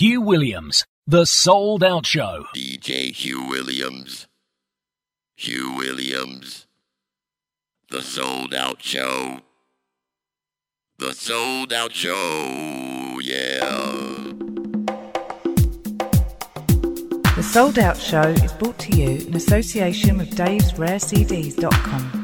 Hugh Williams, The Souled Out Show. DJ Hugh Williams. Hugh Williams. The Souled Out Show. The Souled Out Show. Yeah. The Souled Out Show is brought to you in association with davesrarecds.com.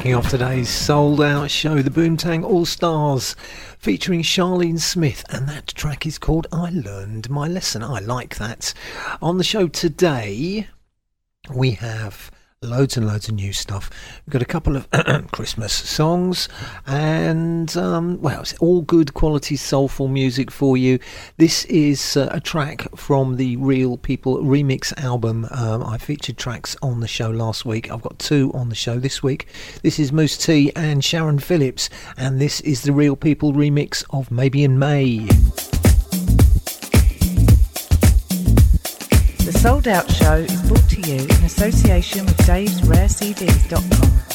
Kicking off today's Souled Out Show, the Boomtang All Stars, featuring Charlene Smith, and that track is called I Learned My Lesson. I like that. On the show today, we have loads and loads of new stuff. We've got a couple of Christmas songs, and um, well, it's all good quality soulful music for you. This is uh, a track from the Reel People remix album. Um, I featured tracks on the show last week. I've got two on the show this week. This is Mousse T and Sharon Philips, and this is the Reel People remix of Maybe in May. The Souled Out Show is brought to you in association with davesrarecds.com.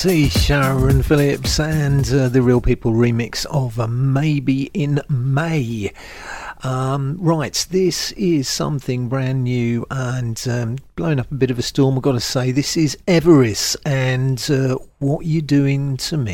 T, Sharon Philips, and uh, the Reel People remix of uh, Maybe in May. Um, right, this is something brand new and um, blown up a bit of a storm. I've got to say, this is Everis and uh, What You Doing to Me.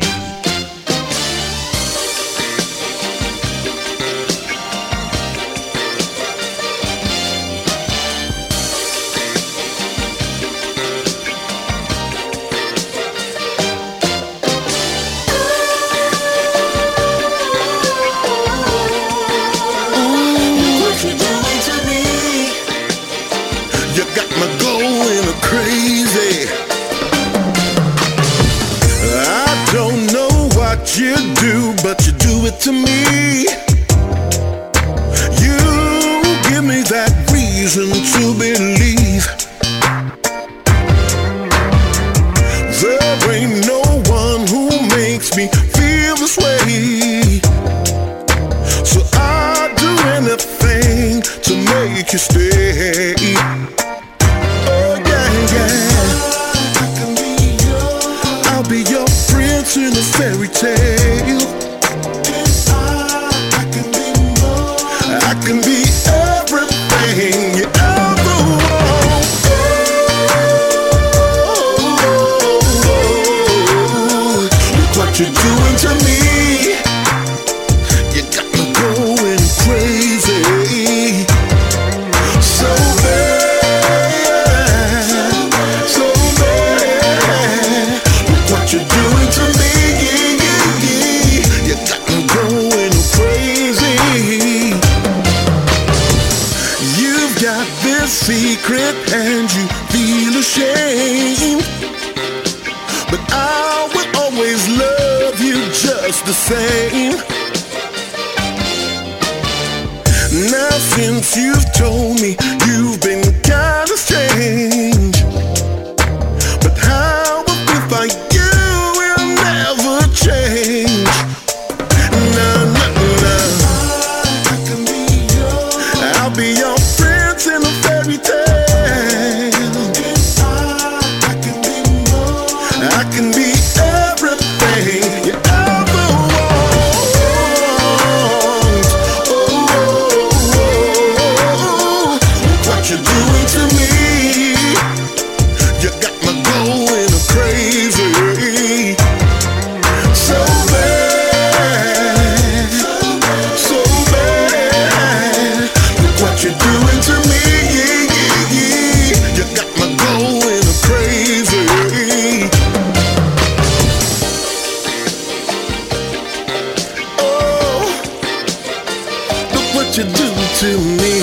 to me.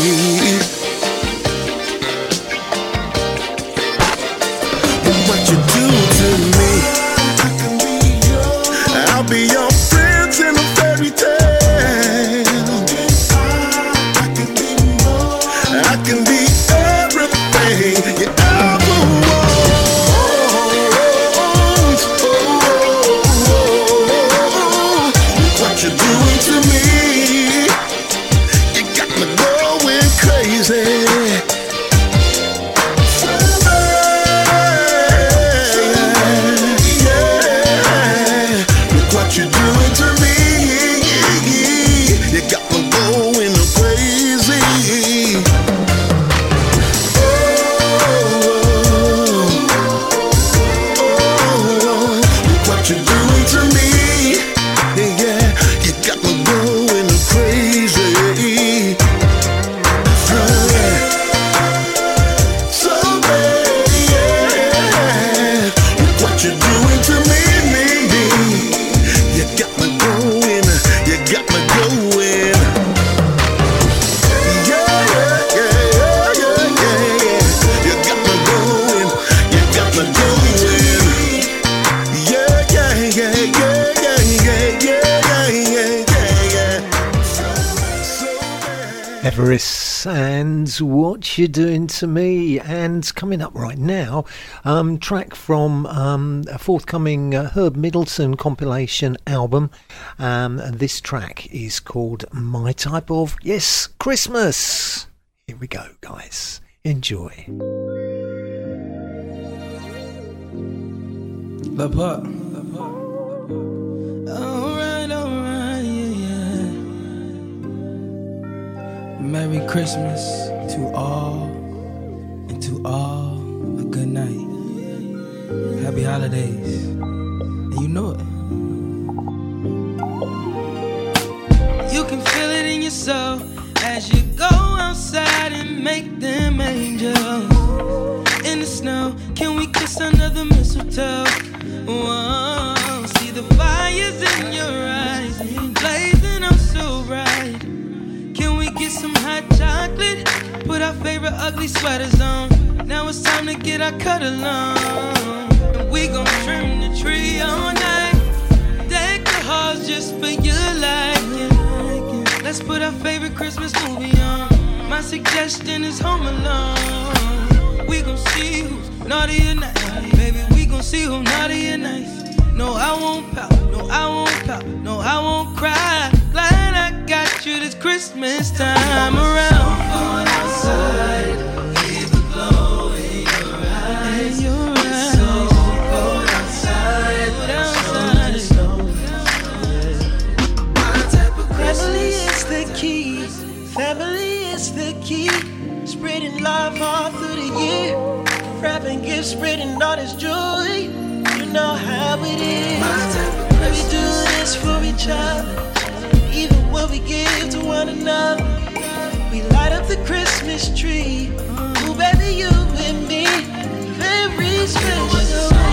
What You Doing to Me? And coming up right now, um, track from um, a forthcoming uh, Herb Middleton compilation album. Um, this track is called My Type of, yes, Christmas. Here we go, guys. Enjoy. The part. Merry Christmas to all, and to all a good night. Happy holidays. And you know it. You can feel it in your soul as you go outside and make them angels. In the snow, can we kiss under the mistletoe? Whoa, see the fires in your eyes, blazing up so bright. Get some hot chocolate? Put our favorite ugly sweaters on. Now it's time to get our cuddle on. And we gon' trim the tree all night. Deck the halls just for your liking. Let's put our favorite Christmas movie on. My suggestion is Home Alone. We gon' see who's naughty or nice. Baby, we gon' see who's naughty or nice. No, I won't pout. No, I won't pout. No, I won't cry. Glad I got you Christmas time around. Keep the glow in your eyes. So cold outside. My type of Family Christmas. is the key. Family is the key. Spreading love all through the year. Wrapping gifts, spreading all this joy. You know how it is. We do this for each other. When we give to one another. We light up the Christmas tree. Ooh, baby, you and me. Very special.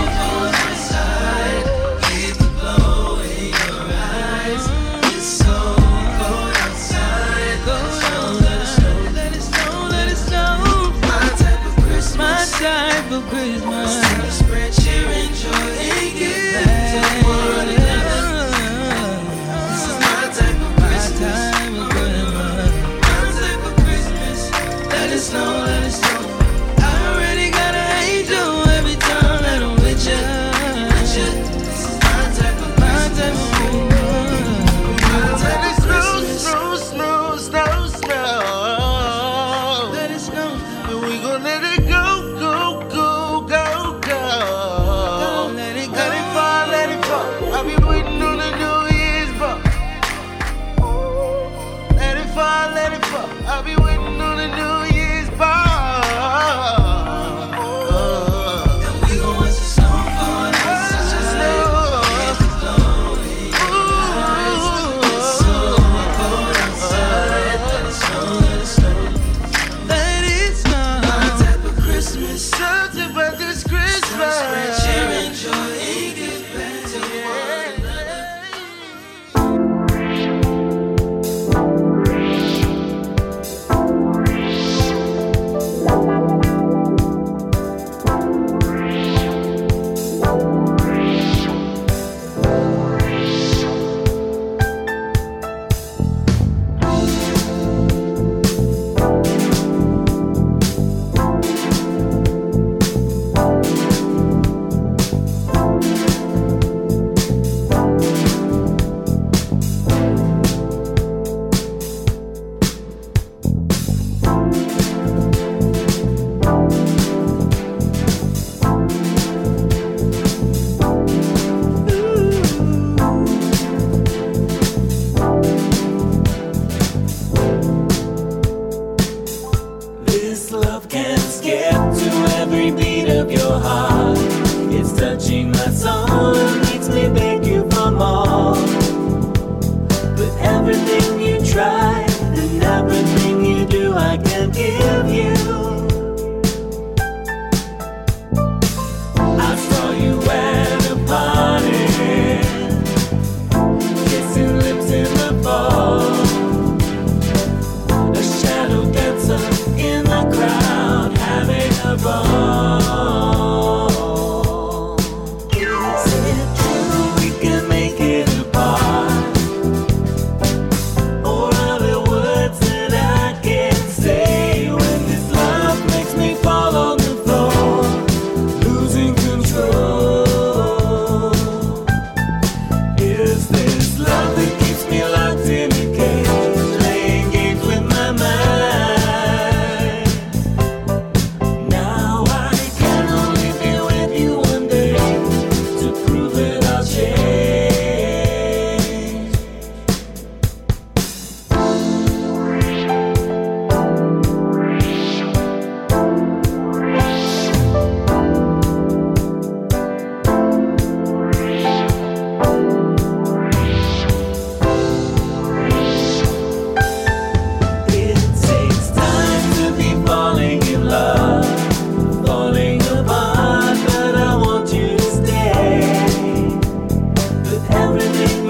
love.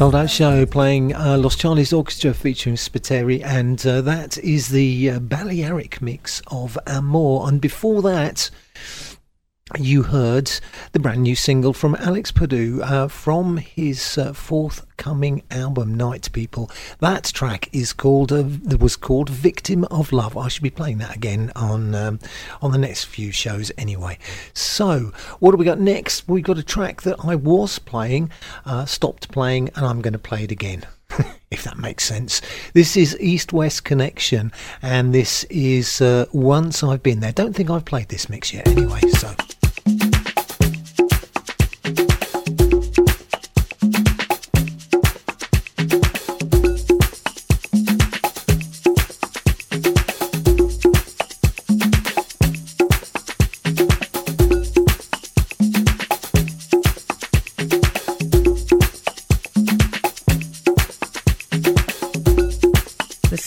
Souled Out Show playing uh, Los Charlys Orchestra featuring Spiteri, and uh, that is the uh, Balearic mix of Amor. And before that, you heard the brand new single from Alex Puddu uh, from his uh, forthcoming album Night People. That track is called uh, was called Victim of Love. I should be playing that again on um, on the next few shows anyway. So what do we got next? We've got a track that I was playing, uh, stopped playing, and I'm going to play it again. if that makes sense. This is East West Connection, and this is uh, Once I've Been There. Don't think I've played this mix yet anyway, so.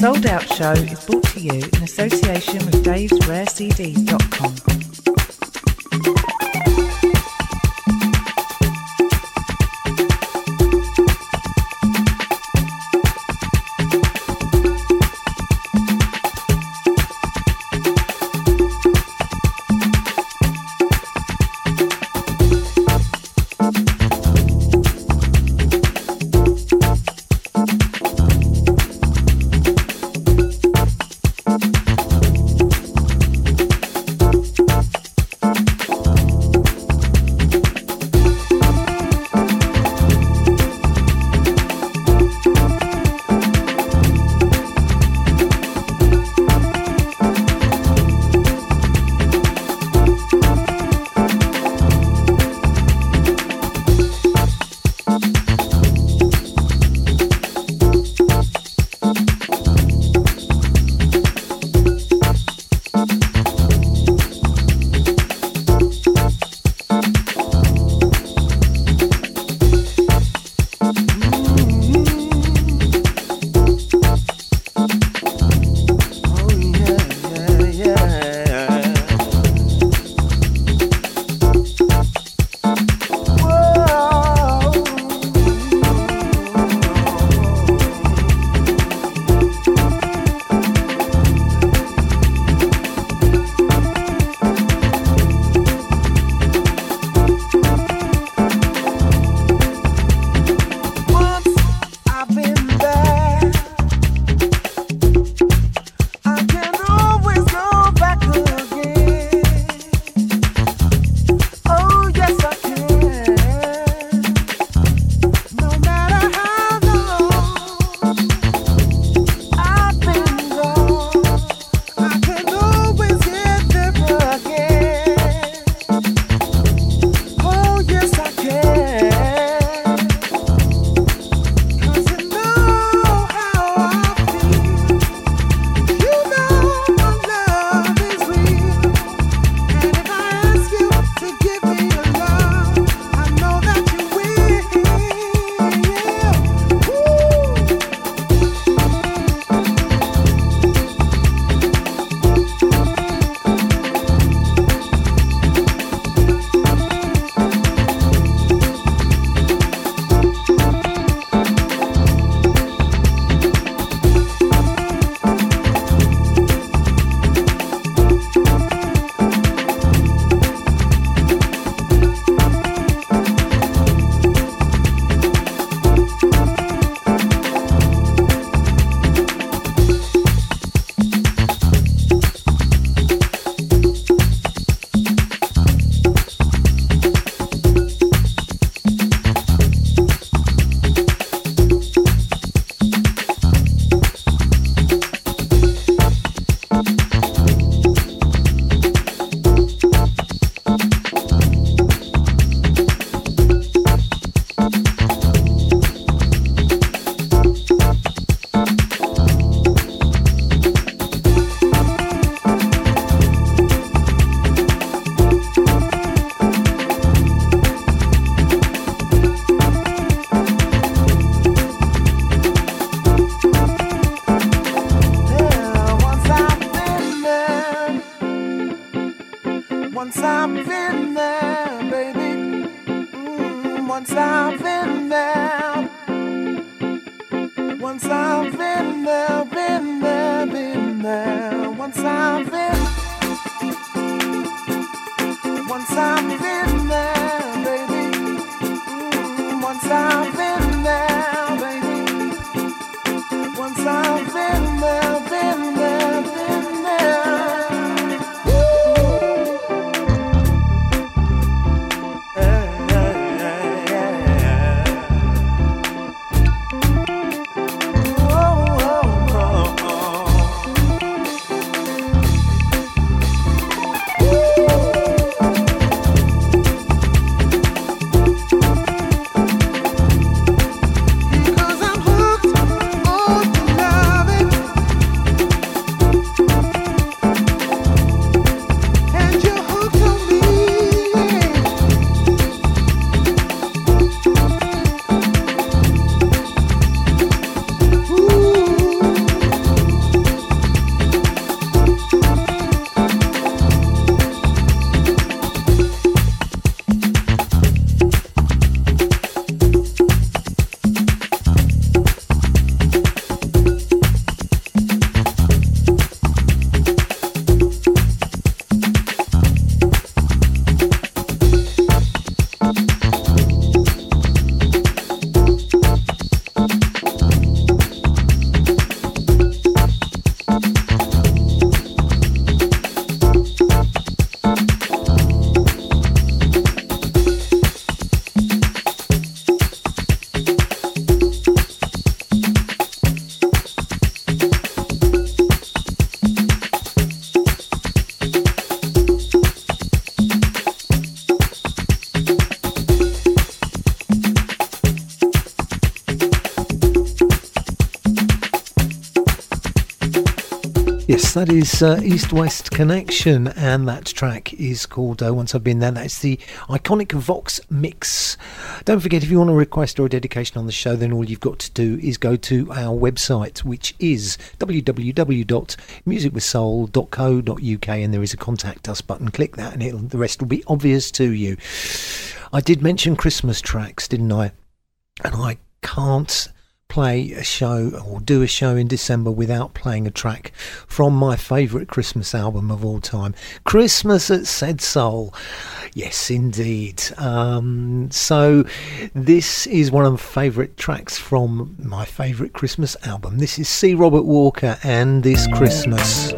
Souled Out Show is brought to you in association with davesrarecds.com. There, that is uh, East West Connection, and that track is called uh, Once I've Been There. That's the iconic Vox Mix. Don't forget, if you want a request or a dedication on the show, then all you've got to do is go to our website, which is www.musicwithsoul.co.uk, and there is a contact us button. Click that, and the rest will be obvious to you. I did mention Christmas tracks, didn't I? And I can't play a show or do a show in December without playing a track from my favourite Christmas album of all time, Christmas at Said Soul. Yes, indeed. Um, so this is one of my favourite tracks from my favourite Christmas album. This is C. Robert Walker and This Christmas.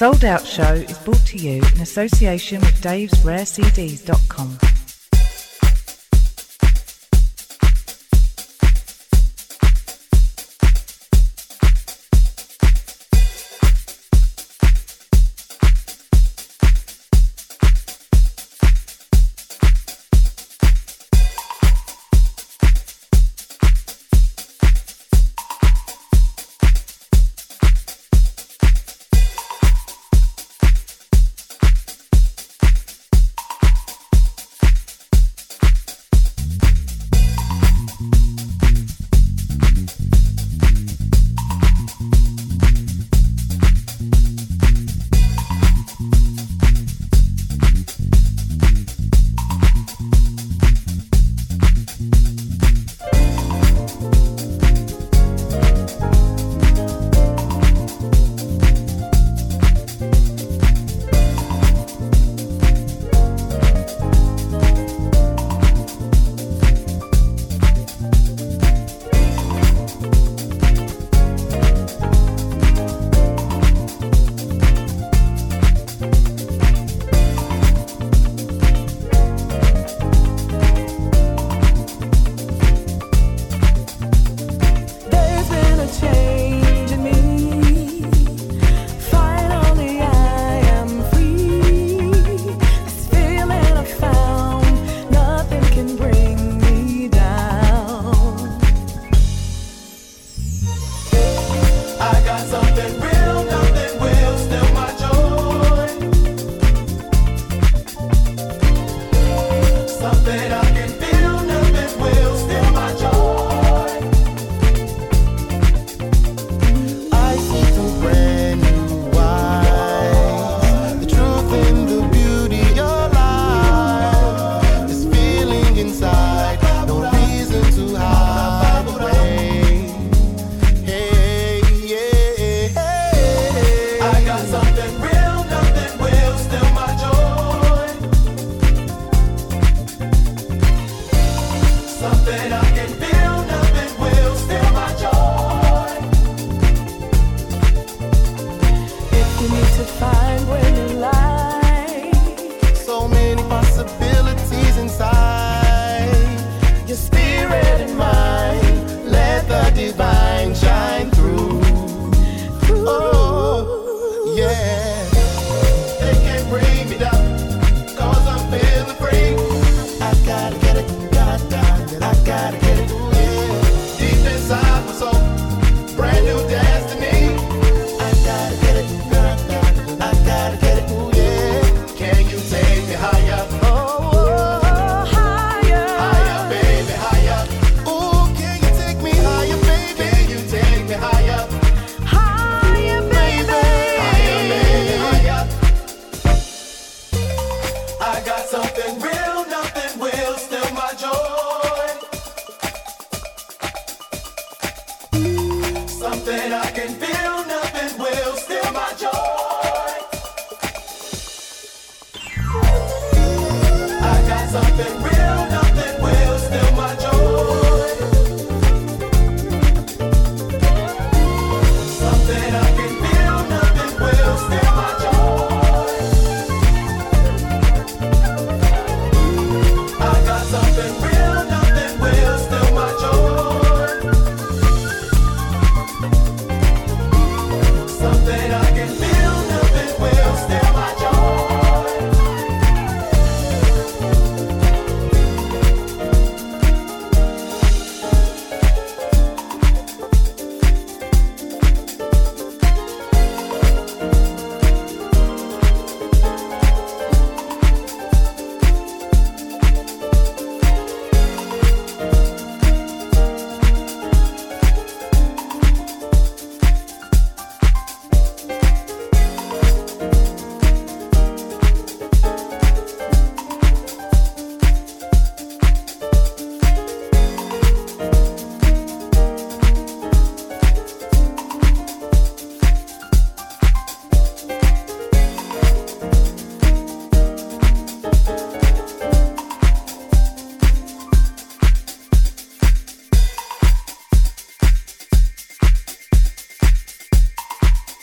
Souled Out Show is brought to you in association with davesrarecds.com.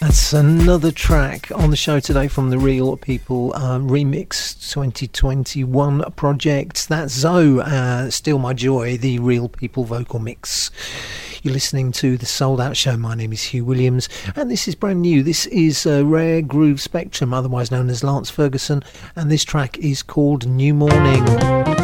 That's another track on the show today from the Reel People um, Remix 2021 project. That's Zo!, uh, Steal My Joy, the Reel People vocal mix. You're listening to the Souled Out Show. My name is Hugh Williams, and this is brand new. This is uh, Rare Groove Spectrum, otherwise known as Lance Ferguson, and this track is called New Morning.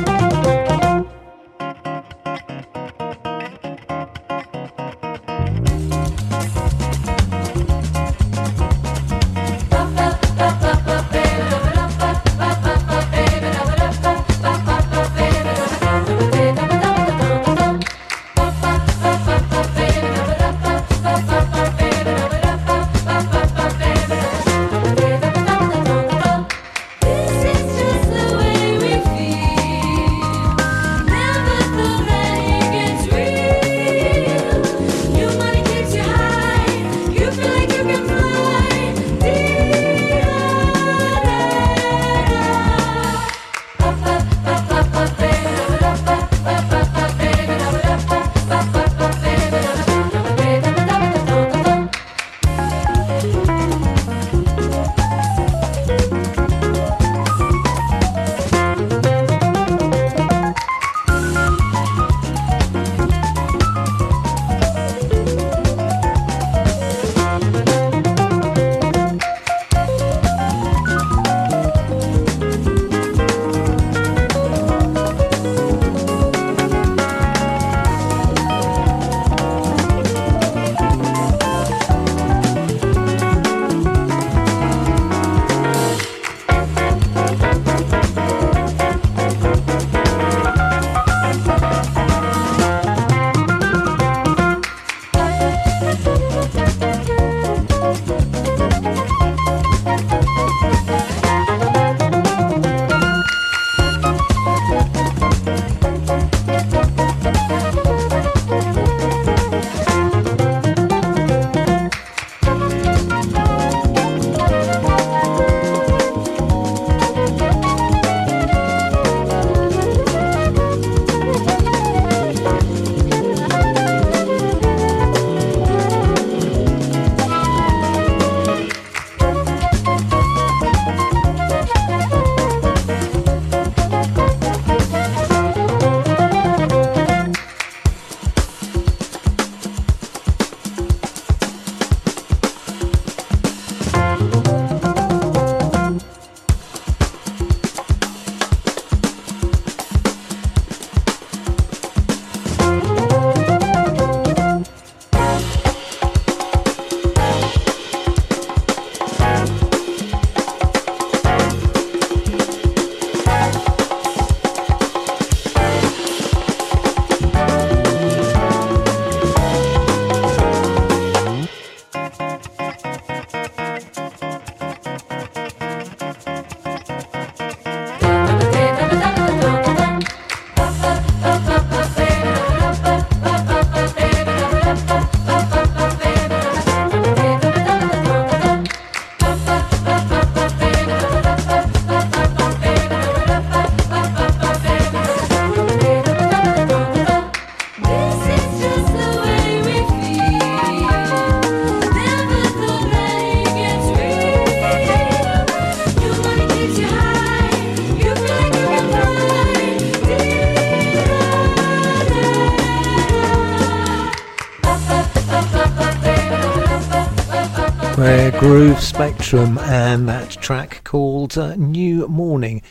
Groove Spectrum and that track called uh, New Morning.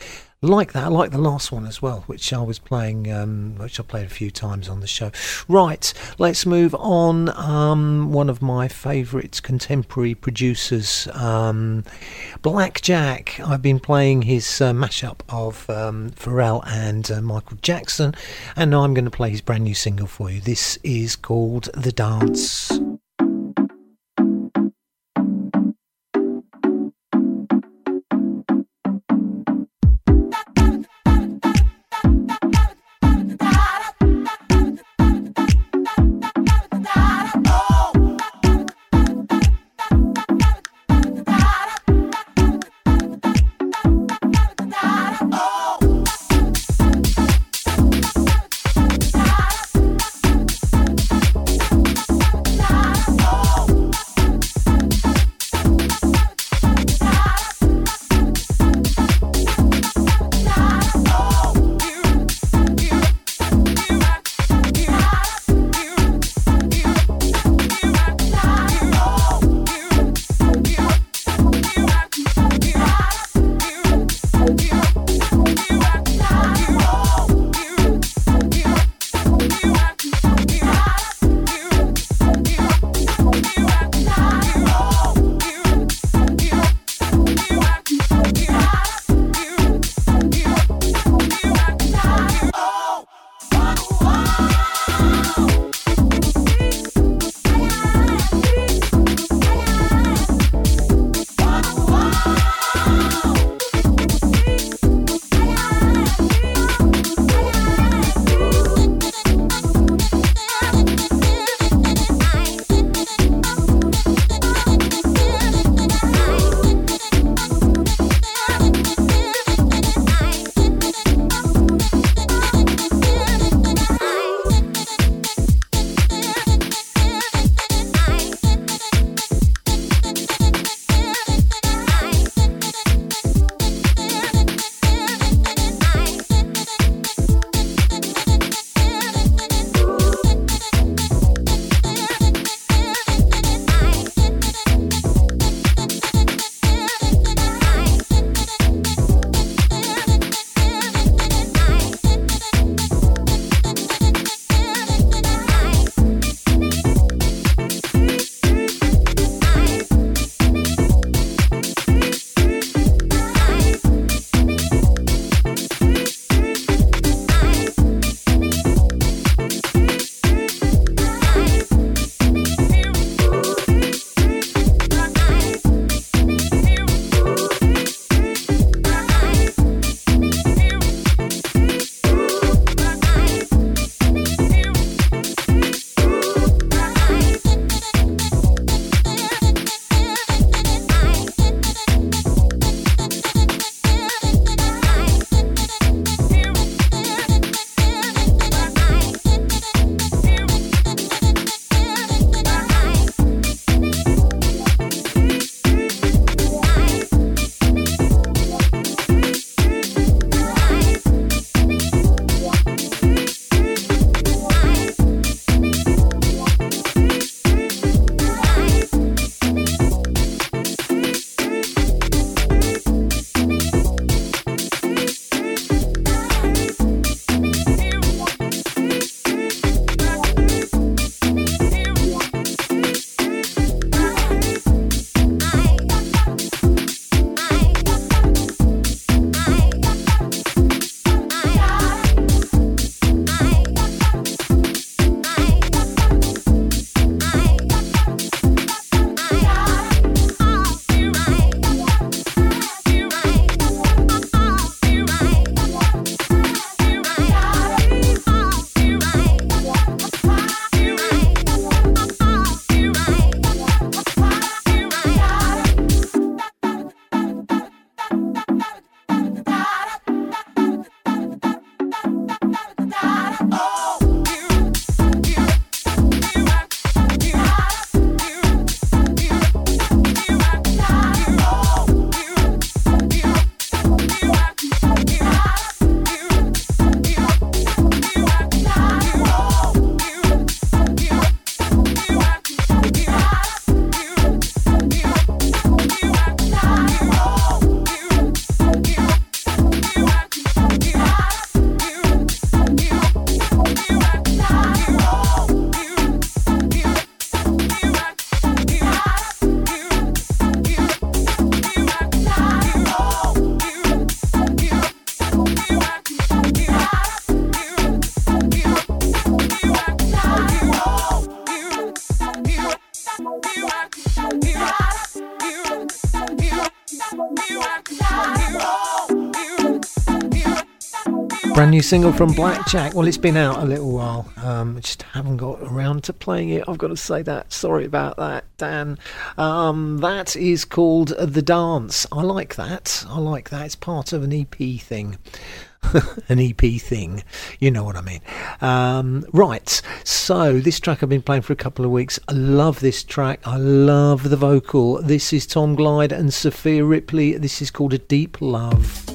Like that, I like the last one as well, which I was playing, um, which I played a few times on the show. Right, let's move on. Um, one of my favourite contemporary producers, um, Blackjack. I've been playing his uh, mashup of um, Pharrell and uh, Michael Jackson, and now I'm going to play his brand new single for you. This is called The Dance. New single from Blackjack. Well, it's been out a little while. Um, just haven't got around to playing it. I've got to say that. Sorry about that, Dan. Um, that is called The Dance. I like that. I like that. It's part of an EP thing. an EP thing. You know what I mean. Um, right. So, this track I've been playing for a couple of weeks. I love this track. I love the vocal. This is Tom Glide and Sophia Ripley. This is called A Deep Love.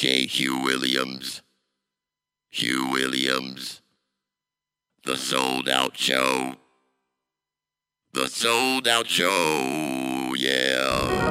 J. Hugh Williams. Hugh Williams. The Souled Out Show. The Souled Out Show, yeah.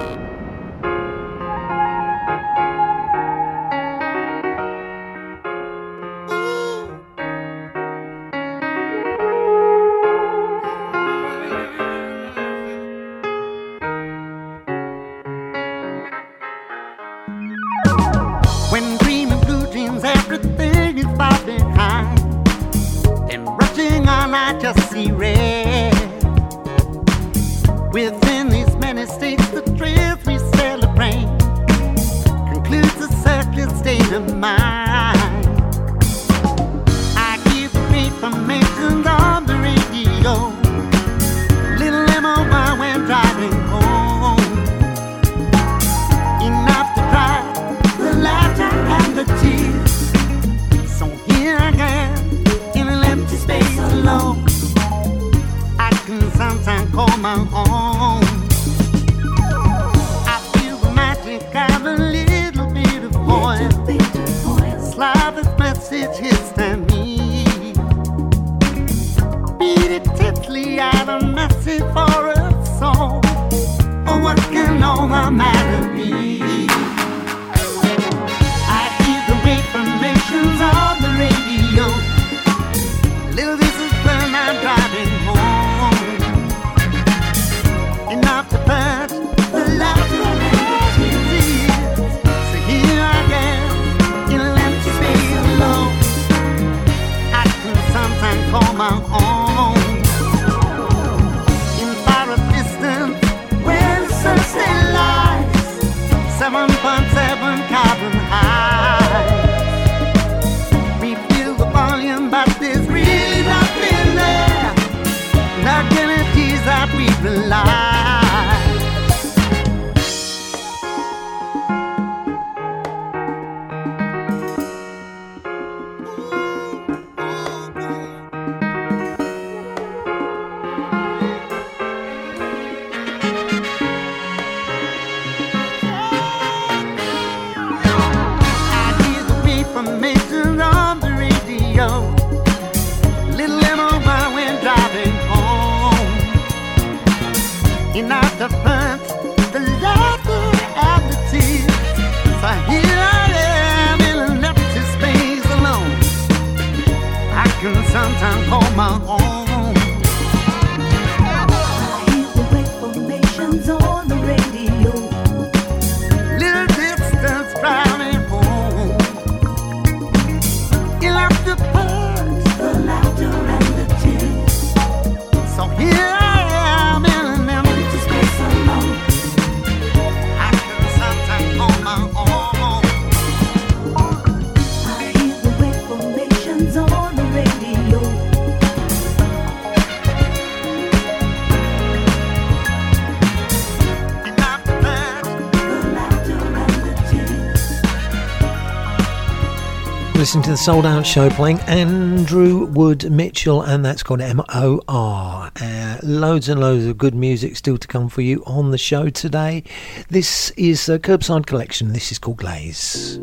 listening to the Souled Out Show playing Andrew Wood Mitchell, and that's called MOR. Uh, loads and loads of good music still to come for you on the show today. This is a Kerbside Collection. This is called Glaze.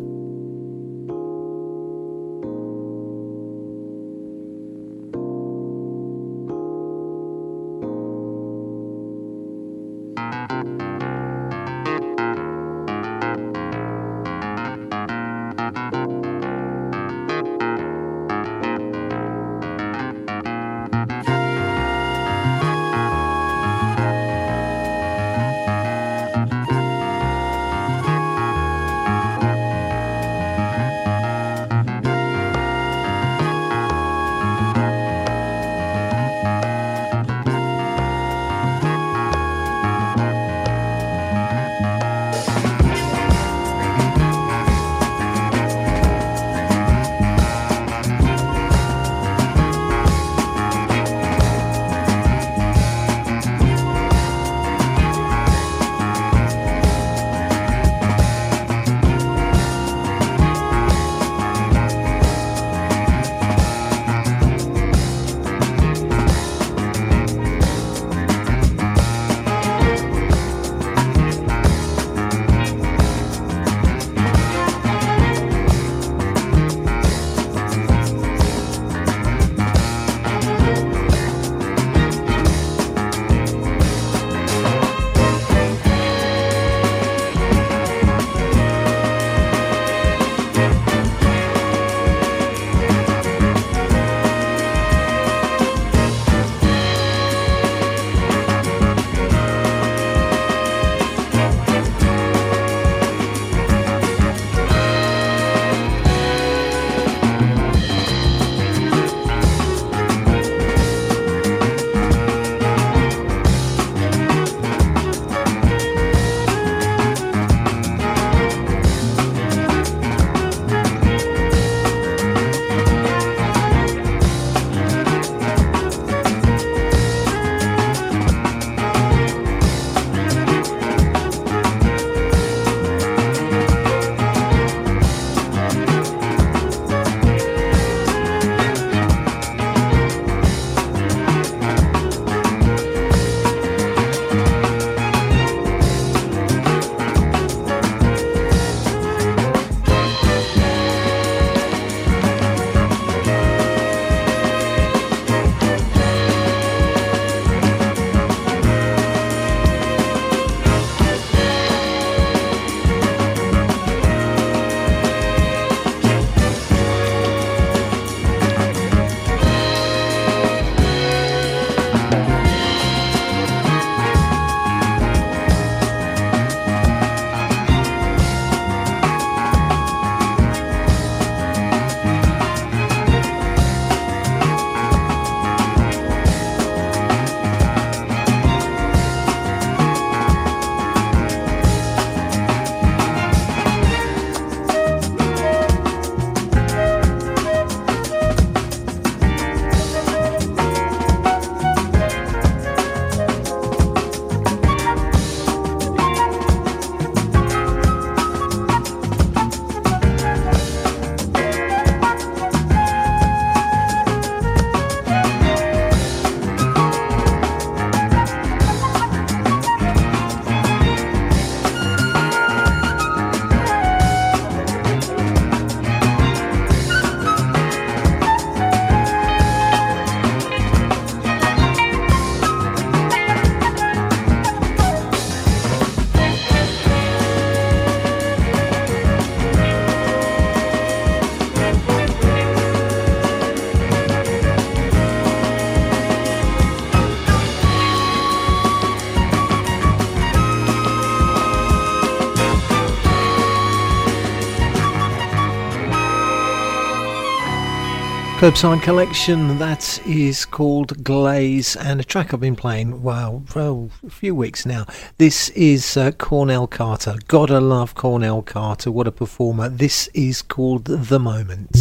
Kerbside Collection, that is called Glaze, and a track I've been playing, wow, well, a few weeks now. This is uh, Cornell Carter. Gotta love Cornell Carter, what a performer. This is called The Moment.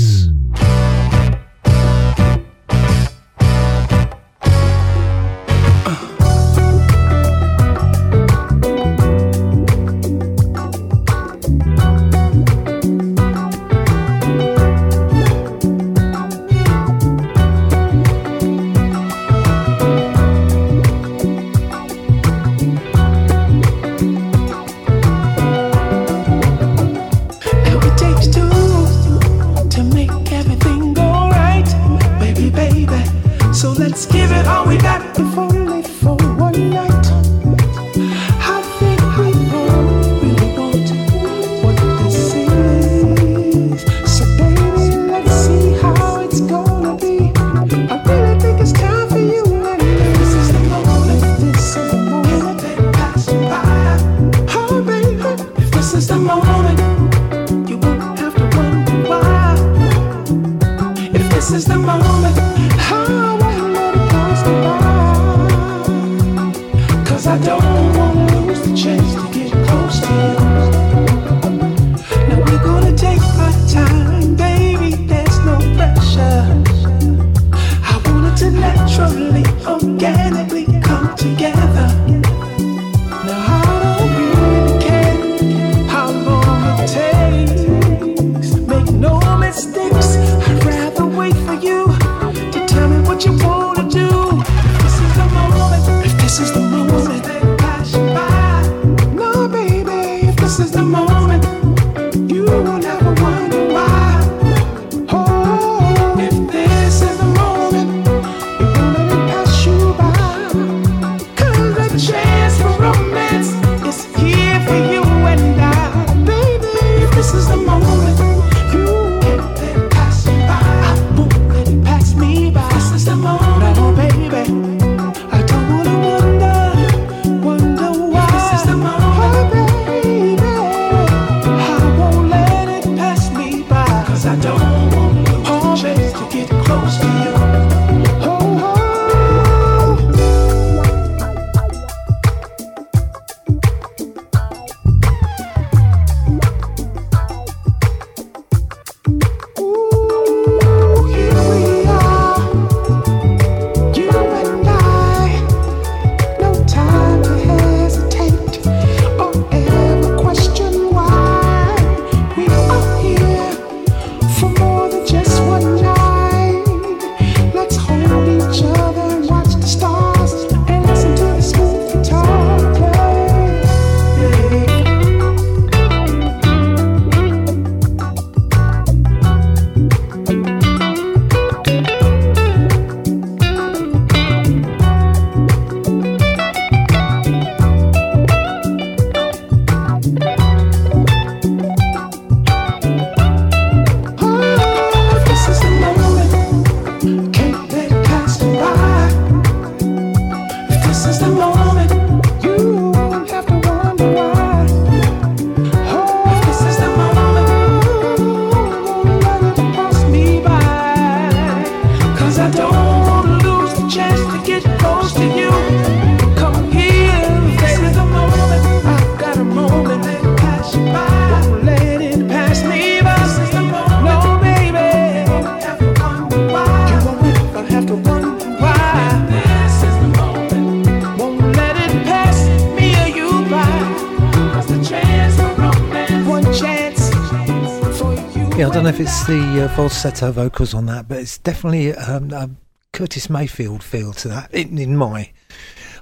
uh, falsetto vocals on that, but it's definitely um, a Curtis Mayfield feel to that, in, in my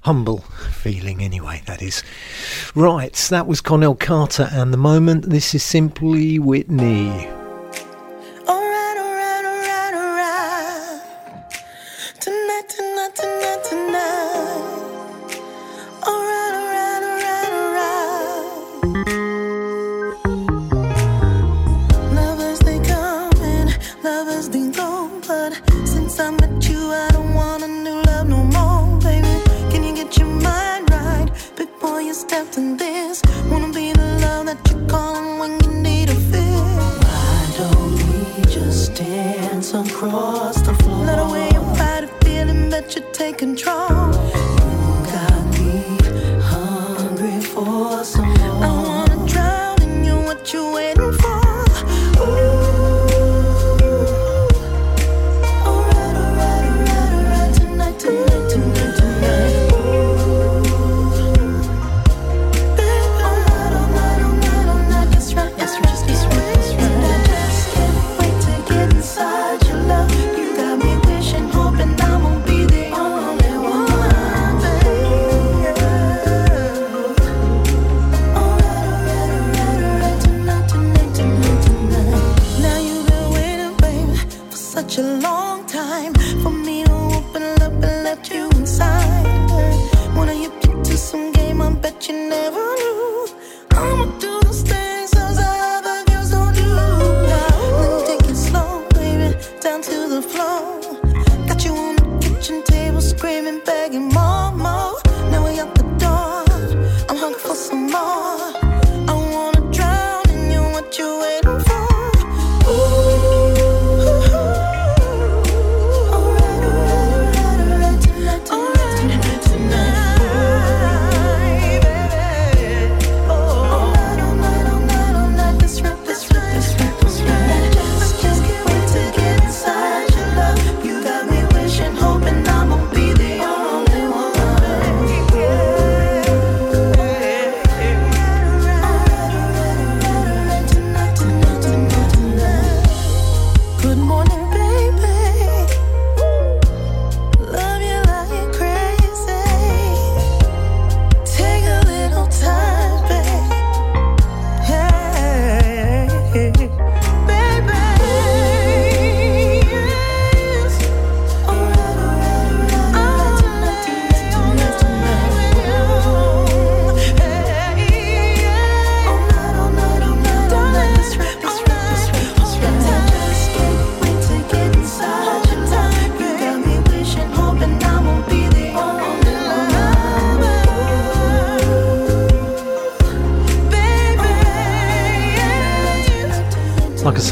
humble feeling anyway, that is. Right, that was Cornell Carter and the moment. This is Simpli Whitney.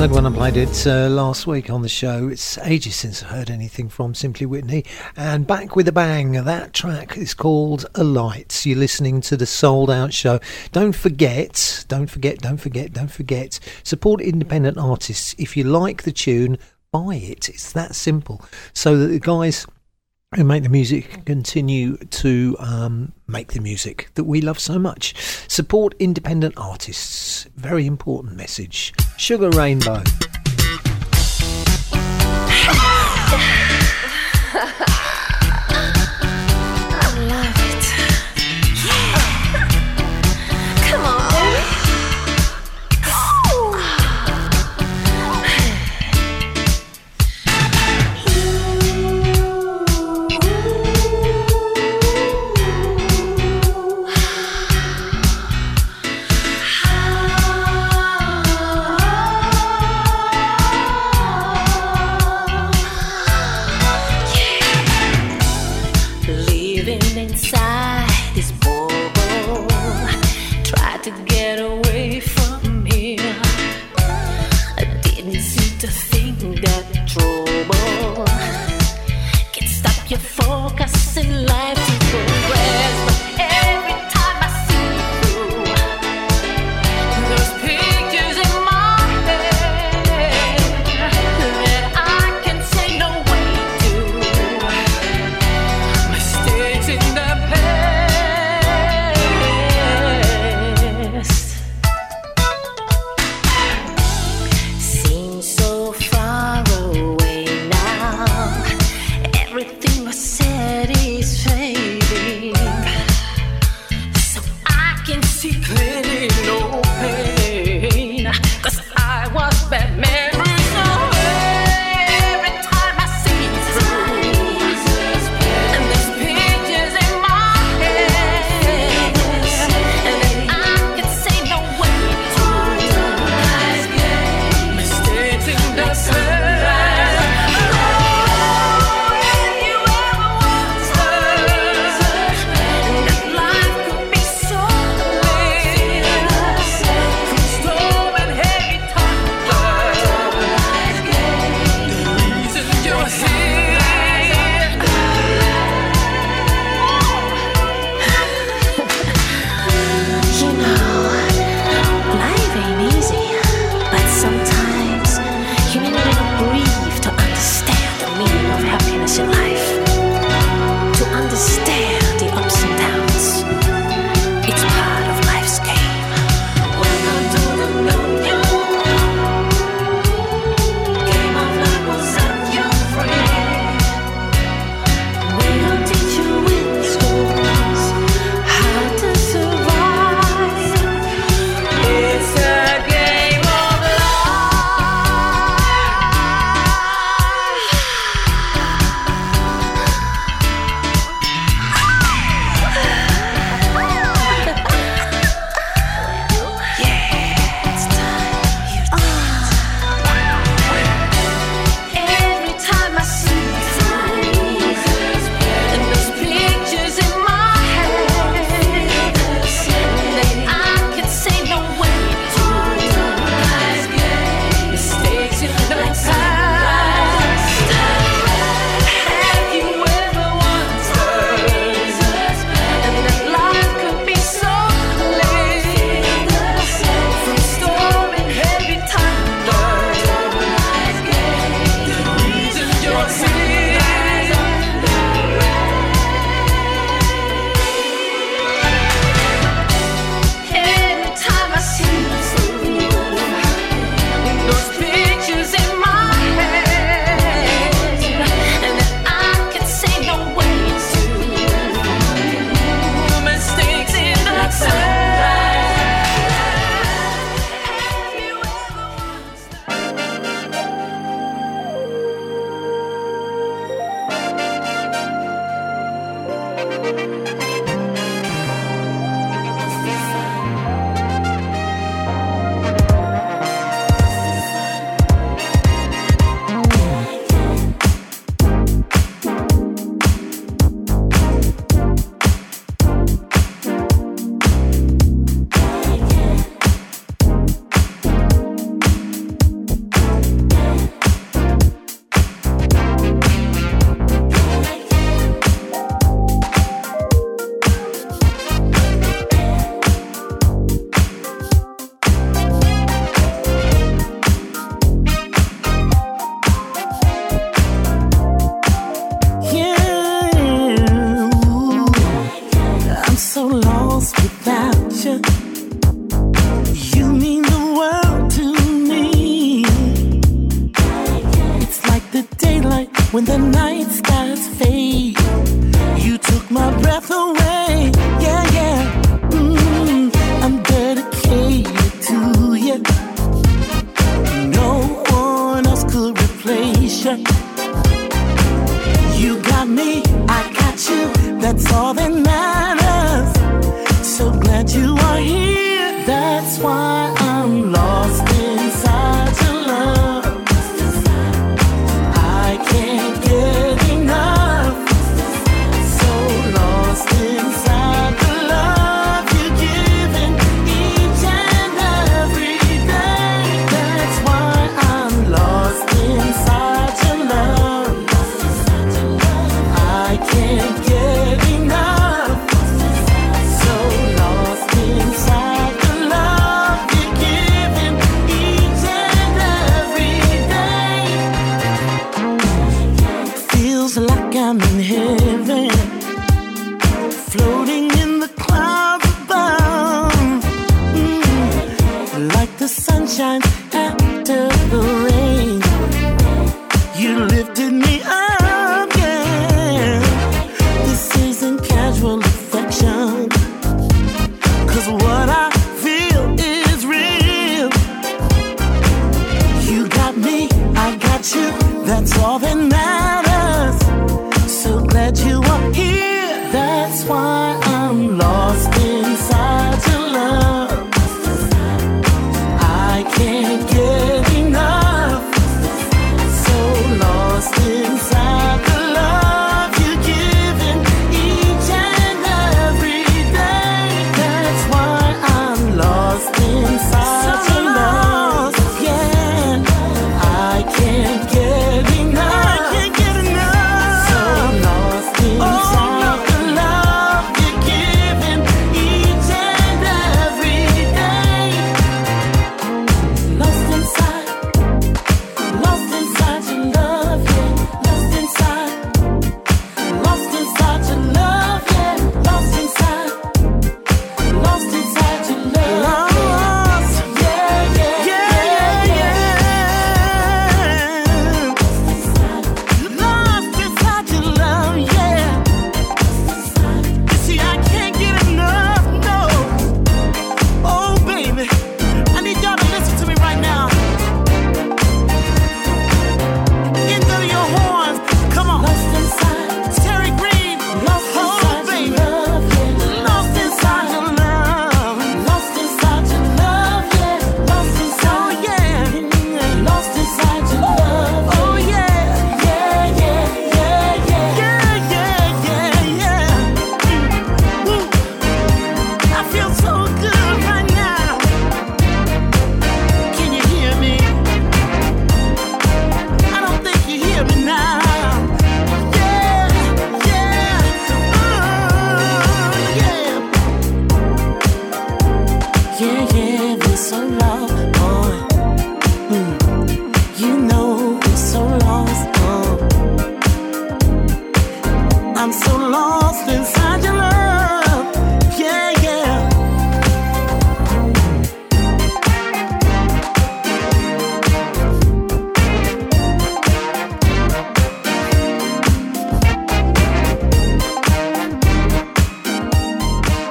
Sad one I played it uh, last week on the show. It's ages since I heard anything from Simpli Whitney. And back with a bang. That track is called Alright. You're listening to the Souled Out Show. Don't forget, don't forget, don't forget, don't forget. Support independent artists. If you like the tune, buy it. It's that simple. So that the guys and make the music continue to um, make the music that we love so much. Support independent artists. Very important message. Sugar Rainbow.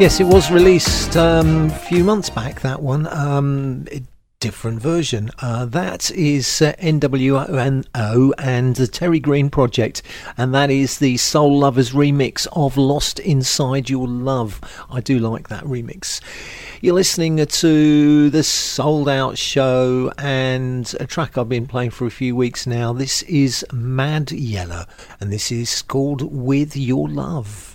Yes, it was released um, a few months back, that one. Um, different version. Uh, that is uh, NWO and the Terry Green Project, and that is the Soul Lovers remix of Lost Inside Your Love. I do like that remix. You're listening to the Souled Out Show and a track I've been playing for a few weeks now. This is Mad Yella, and this is called With Your Love.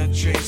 that change.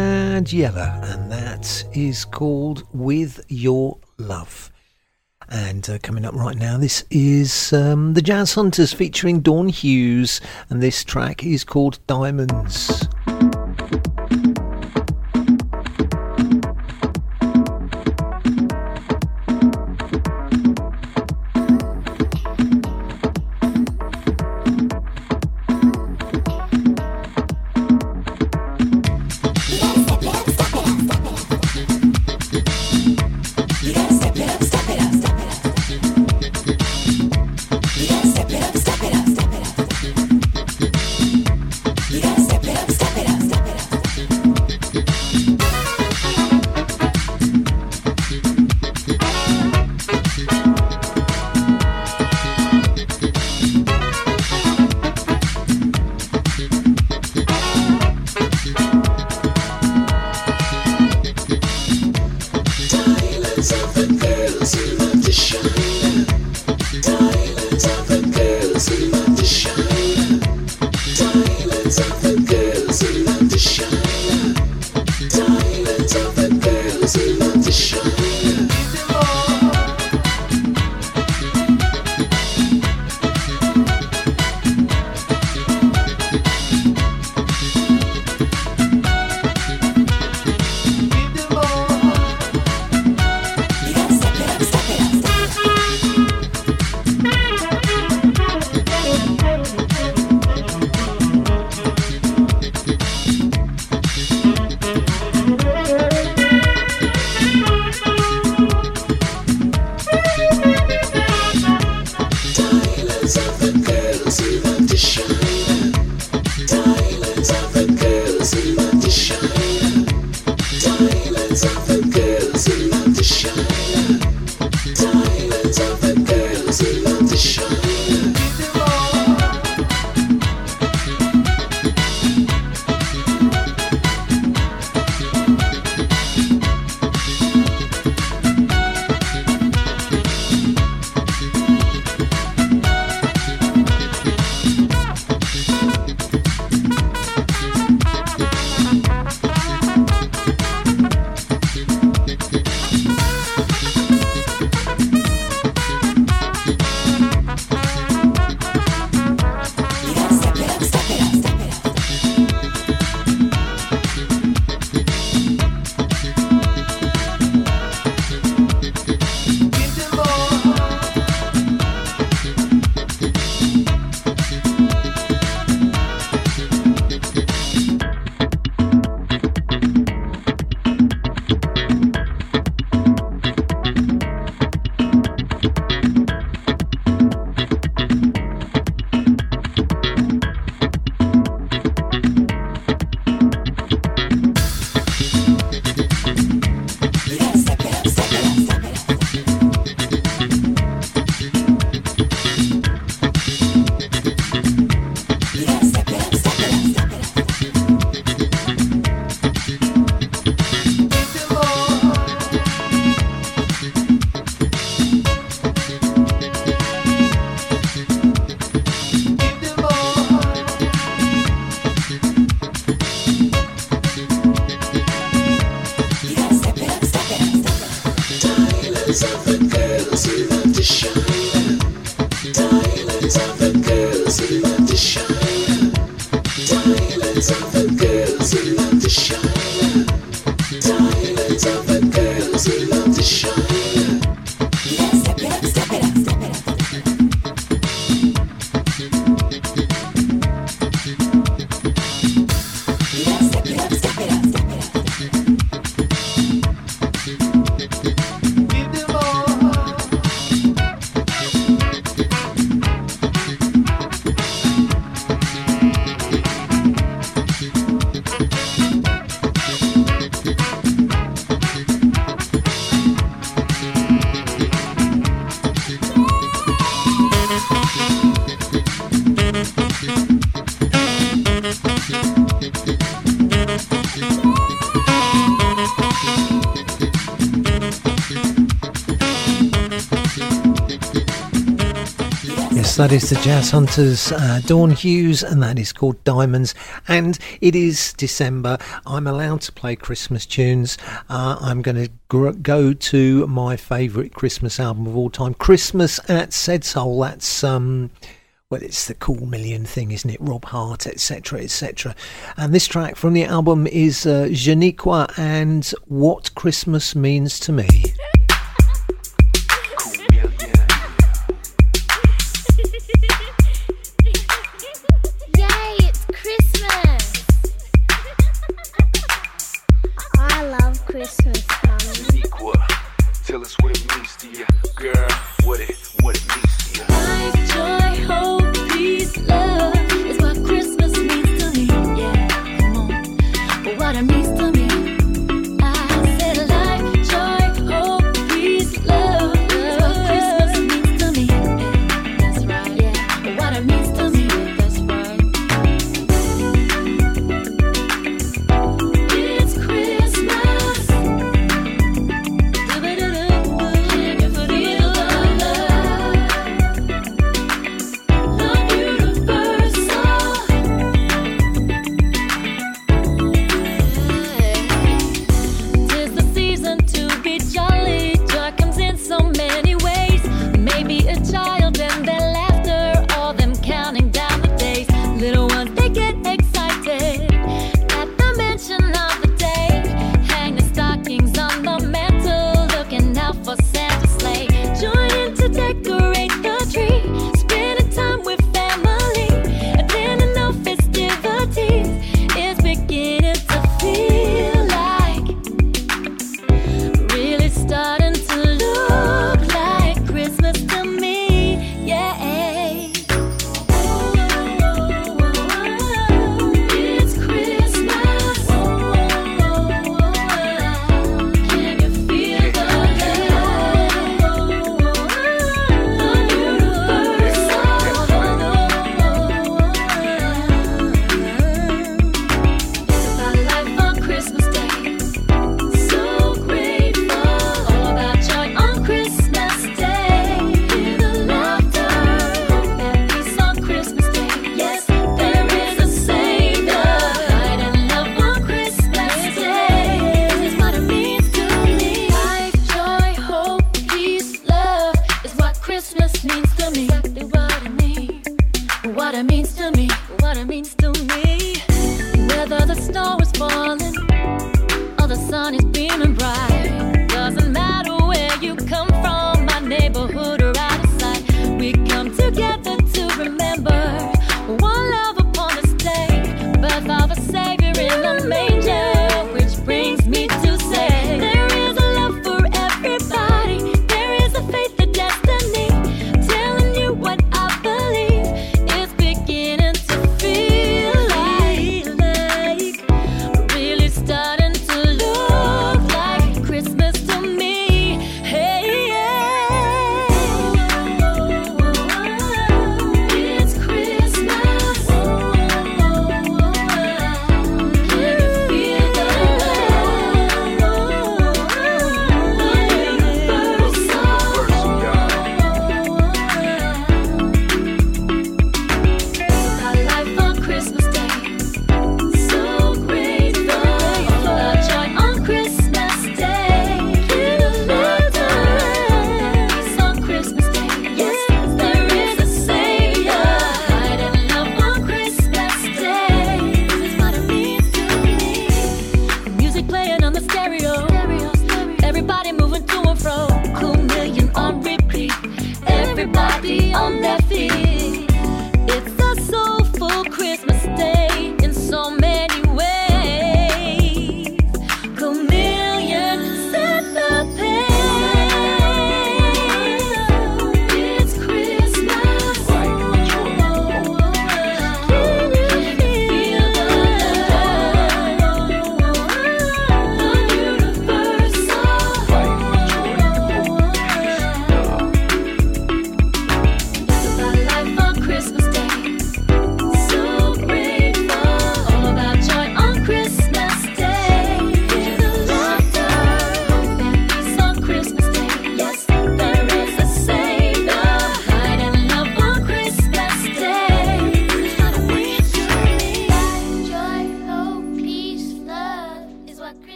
And yellow, and that is called With Your Love. And uh, coming up right now, this is um, The Jazzhunters featuring Dawn Hughes, and this track is called Diamonds. yourself. That is the Jazzhunters, uh, Dawn Hughes, and that is called Diamonds. And it is December. I'm allowed to play Christmas tunes. Uh, I'm going to gr- go to my favourite Christmas album of all time, Christmas at Sedsoul. That's um, well, it's the cool million thing, isn't it? Rob Hardt, etc., etc. And this track from the album is uh, Jeniqua and What Christmas Means to Me.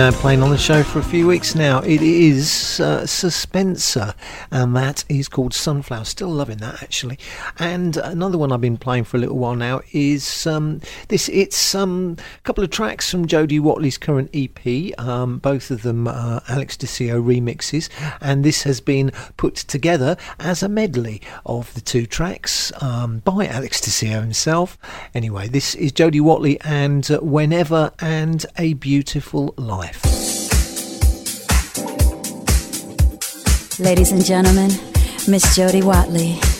uh, playing on the show for a few weeks now. It is uh, Sir Spencer, and that is called Sunflower. Still loving that actually. And another one I've been playing for a little while now is um, this. It's um, a couple of tracks from Jody Watley's current EP. Um, both of them uh, Alex Di Cio remixes, and this has been put together as a medley of the two tracks um, by Alex Di Cio himself Anyway, this is Jody Watley and uh, Whenever and A Beautiful Life. Ladies and gentlemen, Miss Jody Watley.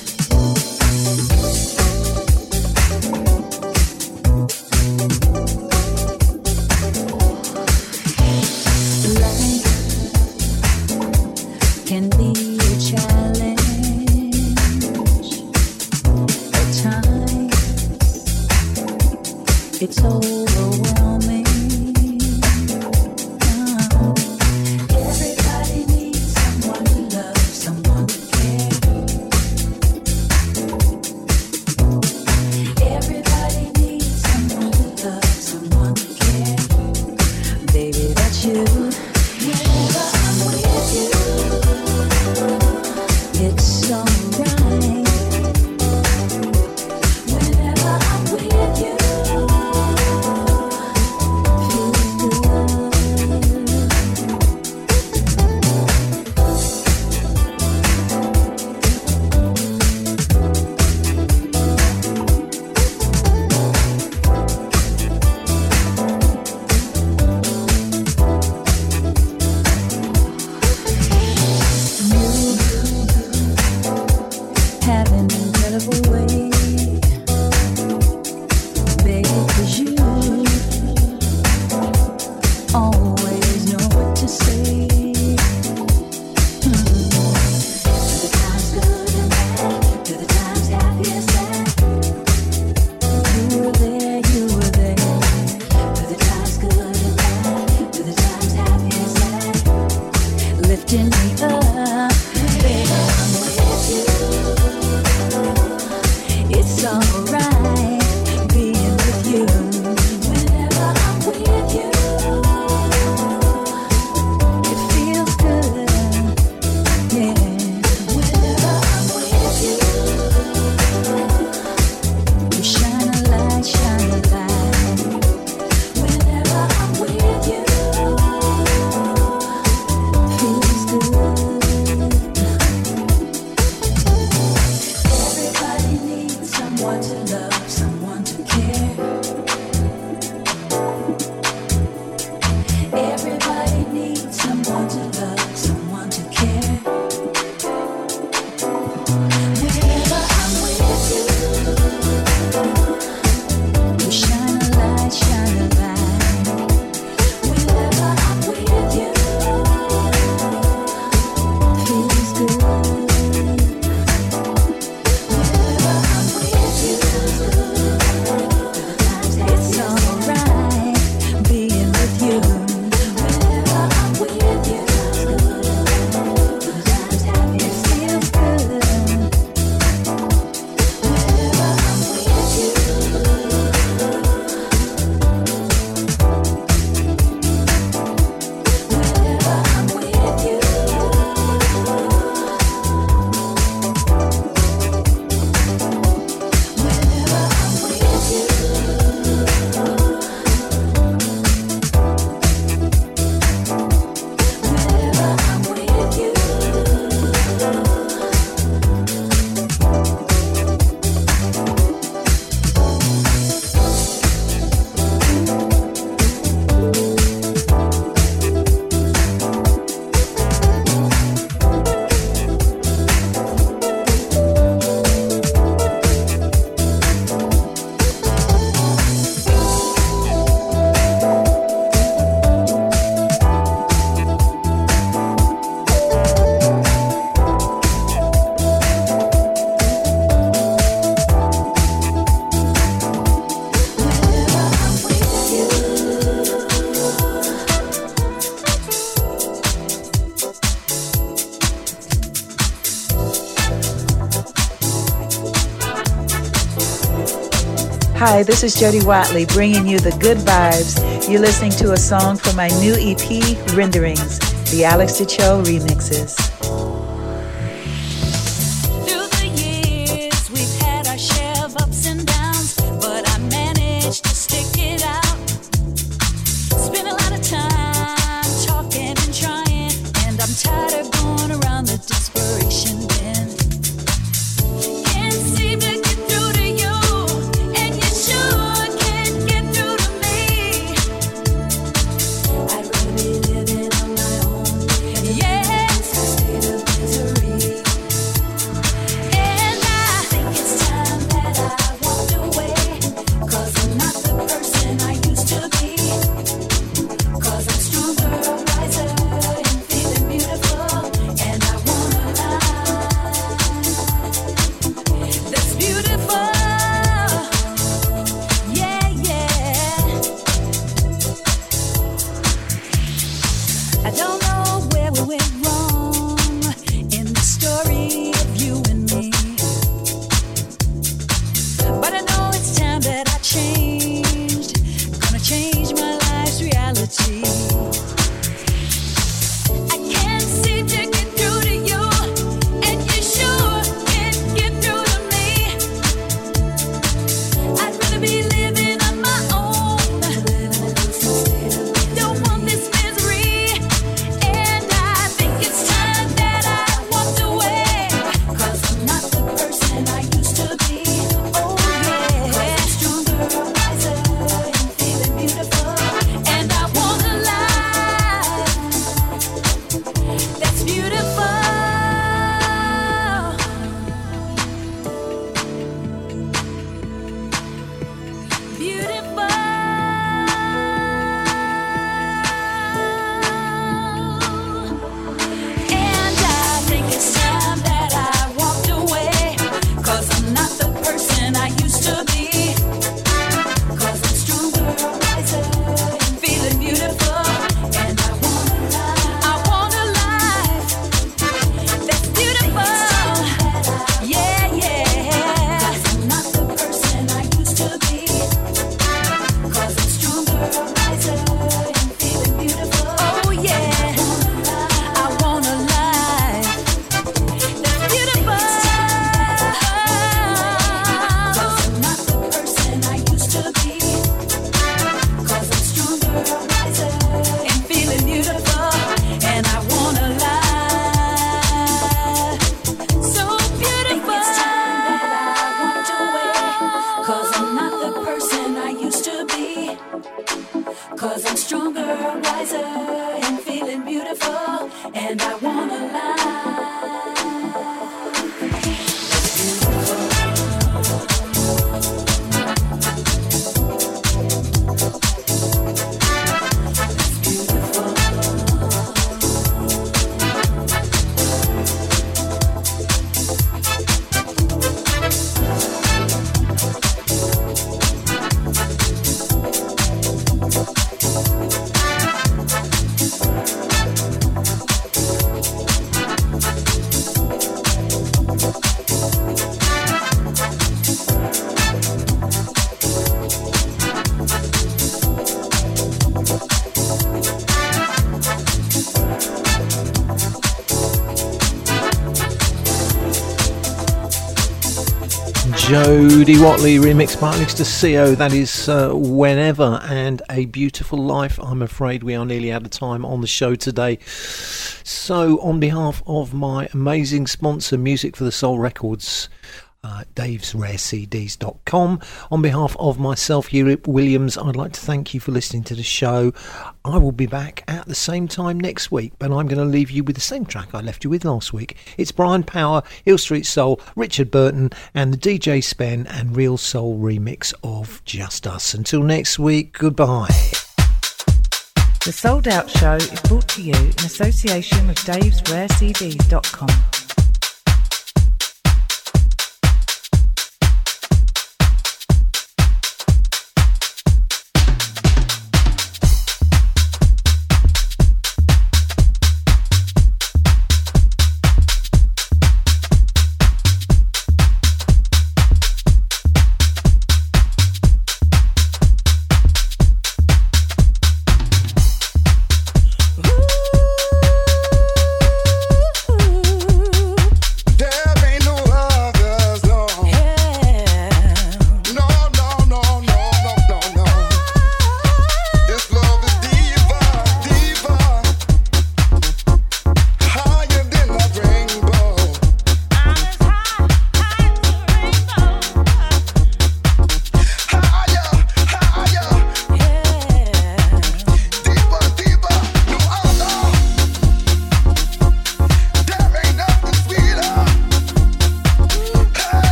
Hi, this is Jody Watley bringing you the good vibes. You're listening to a song from my new EP, Renderings, the Alex Di Cio remixes. Jody Watley remixed by Alex Di Cio. That is uh, Whenever and A Beautiful Life. I'm afraid we are nearly out of time on the show today. So, on behalf of my amazing sponsor, Music for the Soul Records, uh, davesrarecds.com. On behalf of myself, Europe Williams, I'd like to thank you for listening to the show. I will be back at the same time next week, but I'm going to leave you with the same track I left you with last week. It's Brian Power, Hil St Soul, Richard Burton, and the DJ Spen and Reelsoul remix of Just Us. Until next week, goodbye. The Souled Out Show is brought to you in association with davesrarecds.com.